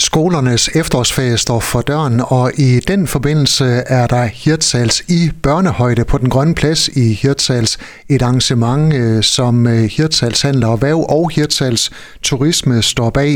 Skolernes efterårsferie står for døren, og i den forbindelse er der Hirtshals i børnehøjde på den grønne plads i Hirtshals. Et arrangement, øh, som øh, Hirtshals Handler og Væv og Hirtshals Turisme står bag.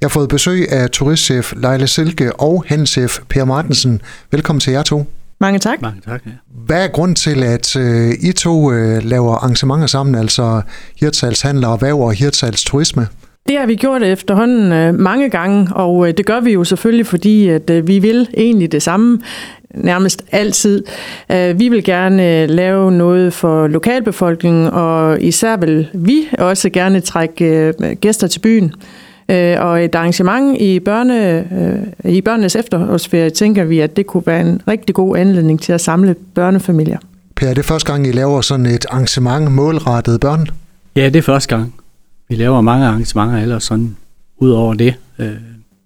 Jeg har fået besøg af turistchef Leila Silke og handelschef Per Martensen. Velkommen til jer to. Mange tak. Mange tak, ja. Hvad er grund til, at uh, I to uh, laver arrangementer sammen, altså Hirtshals Handler og Væv og Hirtshals Turisme? Det har vi gjort efterhånden øh, mange gange, og øh, det gør vi jo selvfølgelig, fordi at øh, vi vil egentlig det samme nærmest altid. Vi vil gerne lave noget for lokalbefolkningen, og især vil vi også gerne trække gæster til byen. Og et arrangement i, børne, i børnenes efterårsferie tænker vi, at det kunne være en rigtig god anledning til at samle børnefamilier. Per, er det første gang, I laver sådan et arrangement målrettet børn? Ja, det er første gang. Vi laver mange arrangementer ellers sådan ud over det. Øh,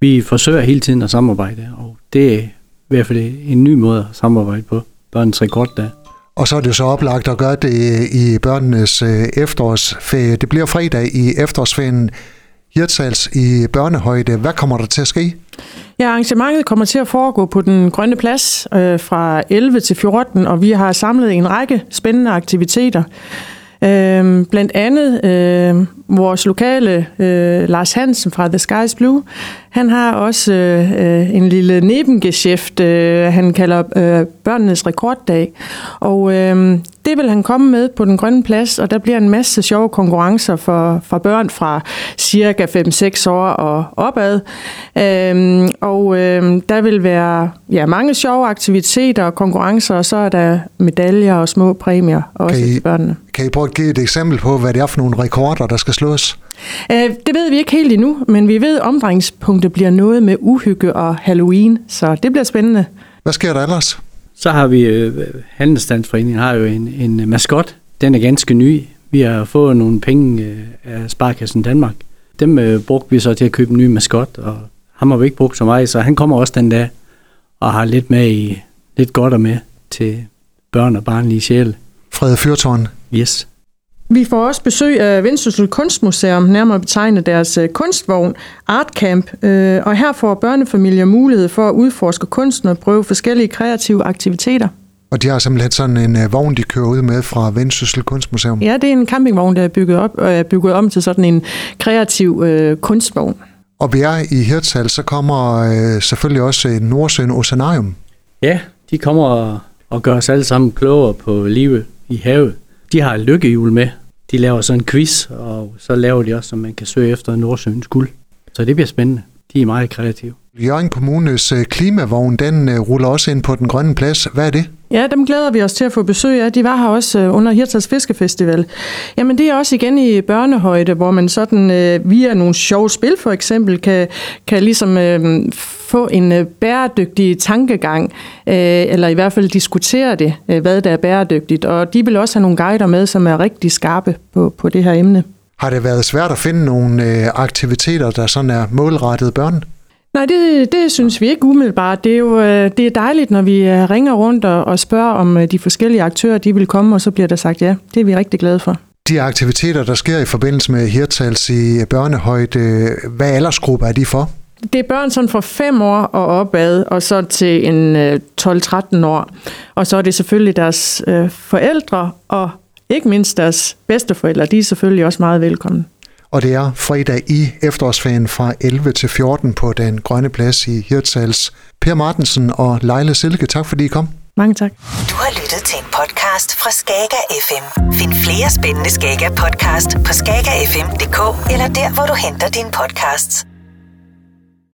vi forsøger hele tiden at samarbejde, og det er i hvert fald en ny måde at samarbejde på. Børnens rekorddag. Og så er det så oplagt at gøre det i børnenes øh, efterårsferie. Det bliver fredag i efterårsferien. Hirtshals i børnehøjde. Hvad kommer der til at ske? Ja, arrangementet kommer til at foregå på den grønne plads øh, fra 11 til 14, og vi har samlet en række spændende aktiviteter. Øh, blandt andet øh, vores lokale øh, Lars Hansen fra The Sky's Blue, han har også øh, en lille nebengeschæft, øh, han kalder øh, børnenes rekorddag. Og øh, det vil han komme med på den grønne plads, og der bliver en masse sjove konkurrencer for, for børn fra cirka 5-6 år og opad. Øh, og øh, der vil være ja, mange sjove aktiviteter og konkurrencer, og så er der medaljer og små præmier også kan I, til børnene. Kan I prøve at give et eksempel på, hvad det er for nogle rekorder, der skal slås? Øh, det ved vi ikke helt endnu, men vi ved, at omdrejningspunktet bliver noget med uhygge og Halloween, så det bliver spændende. Hvad sker der ellers? Så har vi, øh, Handelsstandsforeningen har jo en, en maskot. Den er ganske ny. Vi har fået nogle penge øh, af Sparkassen Danmark. Dem øh, brugte vi så til at købe en ny maskot, og ham har vi ikke brugt så meget, så han kommer også den dag og har lidt med i, lidt godt og med til børn og barnlige sjæl. Frede Fyrtårn. Yes. Vi får også besøg af Vendsyssel Kunstmuseum, nærmere betegnet deres øh, kunstvogn Art Camp, øh, og her får børnefamilier mulighed for at udforske kunsten og prøve forskellige kreative aktiviteter. Og de har simpelthen sådan en uh, vogn, de kører ud med fra Vendsyssel Kunstmuseum? Ja, det er en campingvogn, der er bygget, op, og er bygget om til sådan en kreativ øh, kunstvogn. Og vi er i Hirtshals, så kommer øh, selvfølgelig også Nordsøen Oceanarium. Ja, de kommer og, og gør os alle sammen klogere på livet i havet. De har lykkehjul med. De laver sådan en quiz, og så laver de også, så man kan søge efter Nordsøens guld. Så det bliver spændende. De er meget kreative. Jørgen Kommunes øh, klimavogn, den øh, ruller også ind på den grønne plads. Hvad er det? Ja, dem glæder vi os til at få besøg af. De var her også øh, under Hirtals Fiskefestival. Jamen det er også igen i børnehøjde, hvor man sådan øh, via nogle sjove spil for eksempel kan, kan ligesom øh, få en øh, bæredygtig tankegang, øh, eller i hvert fald diskutere det, øh, hvad der er bæredygtigt. Og de vil også have nogle guider med, som er rigtig skarpe på, på det her emne. Har det været svært at finde nogle øh, aktiviteter, der sådan er målrettet børn? Nej, det, det synes vi ikke umiddelbart. Det er jo øh, det er dejligt, når vi øh, ringer rundt og, og spørger, om øh, de forskellige aktører de vil komme, og så bliver der sagt ja. Det er vi rigtig glade for. De aktiviteter, der sker i forbindelse med Hirtals i børnehøjde, hvad aldersgruppe er de for? Det er børn sådan fra 5 år og opad, og så til en 12-13 år. Og så er det selvfølgelig deres forældre og ikke mindst deres bedsteforældre, de er selvfølgelig også meget velkomne. Og det er fredag i efterårsferien fra 11 til 14 på den grønne plads i Hirtshals. Per Martensen og Leila Silke, tak fordi I kom. Mange tak. Du har lyttet til en podcast fra Skager FM. Find flere spændende Skager podcast på skagerfm.dk eller der, hvor du henter dine podcasts.